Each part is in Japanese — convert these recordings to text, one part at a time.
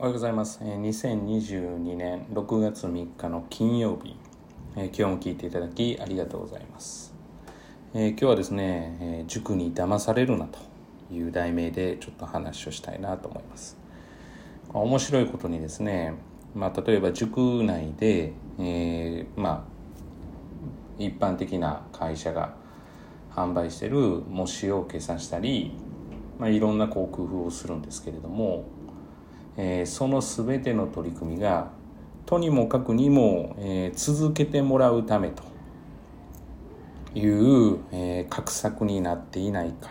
おはようございます。2022年6月3日の金曜日、今日も聞いていただきありがとうございます。今日はですね、塾に騙されるなという題名でちょっと話をしたいなと思います。面白いことにですね、まあ、例えば塾内で、えーまあ、一般的な会社が販売している模試を計算したり、まあ、いろんなこう工夫をするんですけれども、えーその全ての取り組みがとにもかくにも、えー続けてもらうためという、えー画策になっていないか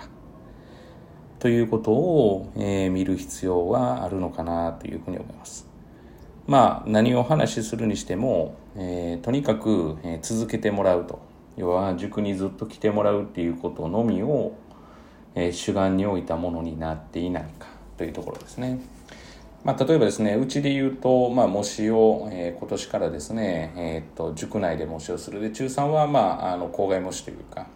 ということを、えー見る必要はあるのかなというふうに思います。まあ何をお話しするにしても、えーとにかく、えー続けてもらうと要は塾にずっと来てもらうっていうことのみを、えー主眼に置いたものになっていないかというところですね。まあ、例えばですねうちで言うと、まあ、模試を、えー今年からですね、えーっと塾内で模試をする。で中3は、まあ、あの校外模試というか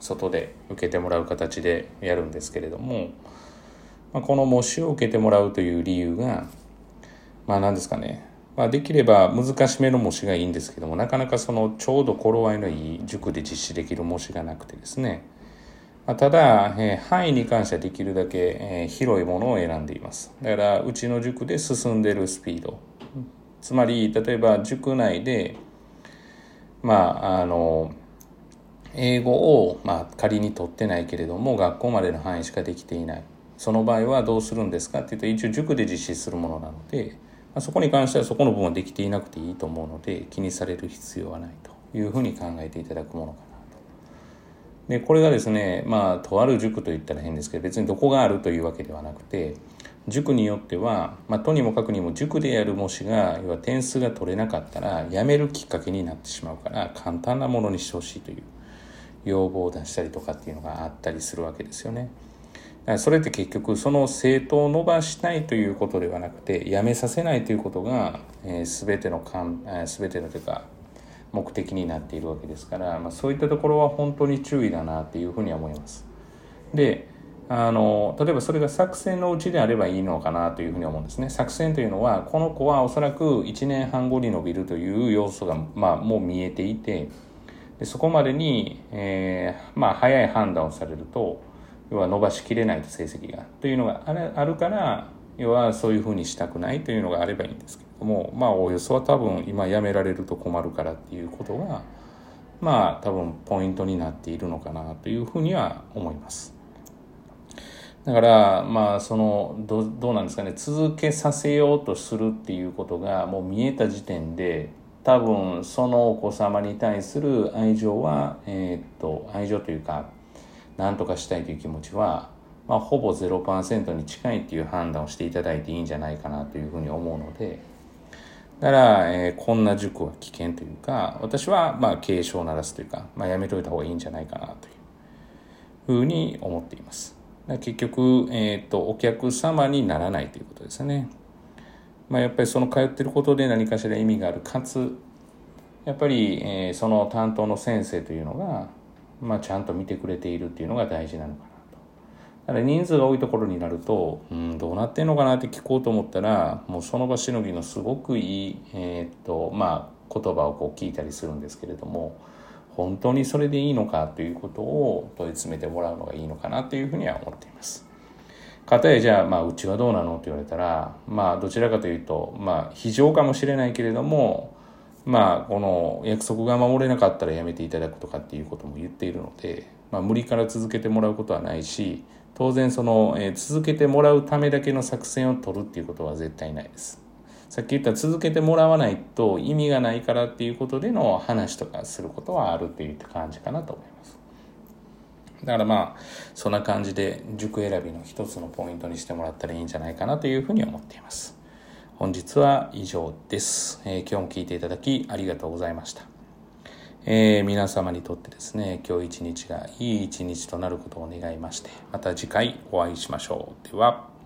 外で受けてもらう形でやるんですけれども、まあ、この模試を受けてもらうという理由がまあ何ですかね、まあ、できれば難しめの模試がいいんですけどもなかなかそのちょうど頃合いのいい塾で実施できる模試がなくてですね。まただ、え範囲に関してはできるだけ、え広いものを選んでいます。だからうちの塾で進んでるスピード。つまり例えば塾内でまああの英語を、まあ、仮に取ってないけれども学校までの範囲しかできていない。その場合はどうするんですか？っていうと一応塾で実施するものなので、まあ、そこに関してはそこの部分はできていなくていいと思うので気にされる必要はないというふうに考えていただくものかな。でこれがですねまあとある塾といったら変ですけど別にどこがあるというわけではなくて塾によっては、まあ、とにもかくにも塾でやる模試が要は点数が取れなかったらやめるきっかけになってしまうから簡単なものにしてほしいという要望を出したりとかっていうのがあったりするわけですよね。だからそれって結局その生徒を伸ばしたいということではなくてやめさせないということが、えー、全てのかん、えー、全てのというか目的になっているわけですから、まあ、そういったところは本当に注意だなっていうふうには思います。であの例えばそれが作戦のうちであればいいのかなというふうに思うんですね。作戦というのはこの子はおそらく1年半後に伸びるという要素が、まあ、もう見えていてでそこまでに、えーまあ、早い判断をされると要は伸ばしきれないと成績がというのがあるあるから要はそういうふうにしたくないというのがあればいいんですけどもまあおよそは多分今やめられると困るからっていうことがまあ多分ポイントになっているのかなというふうには思います。だからまあそのどどうなんですかね続けさせようとするっていうことがもう見えた時点で多分そのお子様に対する愛情は、えーっと愛情というか何とかしたいという気持ちは、まあ、ほぼ0%に近いっていう判断をしていただいていいんじゃないかなというふうに思うのでだから、えーこんな塾は危険というか私はまあ警鐘を鳴らすというか、まあ、やめといた方がいいんじゃないかなというふうに思っています。結局、えーとお客様にならないということですね。まあ、やっぱりその通ってることで何かしら意味があるかつやっぱり、えーその担当の先生というのが、まあ、ちゃんと見てくれているっていうのが大事なのか。だから人数が多いところになると、うん、どうなってんのかなって聞こうと思ったらもうその場しのぎのすごくいい、えーっとまあ、言葉をこう聞いたりするんですけれども本当にそれでいいのかということを問い詰めてもらうのがいいのかなというふうには思っています。かたやじゃあ、まあ、うちはどうなのって言われたら、まあ、どちらかというと、まあ、非常かもしれないけれども、まあ、この約束が守れなかったらやめていただくとかっていうことも言っているので、まあ、無理から続けてもらうことはないし、当然その、えー続けてもらうためだけの作戦を取るっていうことは絶対ないです。さっき言った続けてもらわないと意味がないからっていうことでの話とかすることはあるっていう感じかなと思います。だからまあそんな感じで塾選びの一つのポイントにしてもらったらいいんじゃないかなというふうに思っています。本日は以上です。えー今日も聞いていただきありがとうございました。えー皆様にとってですね、今日一日がいい一日となることを願いまして、また次回お会いしましょう。では。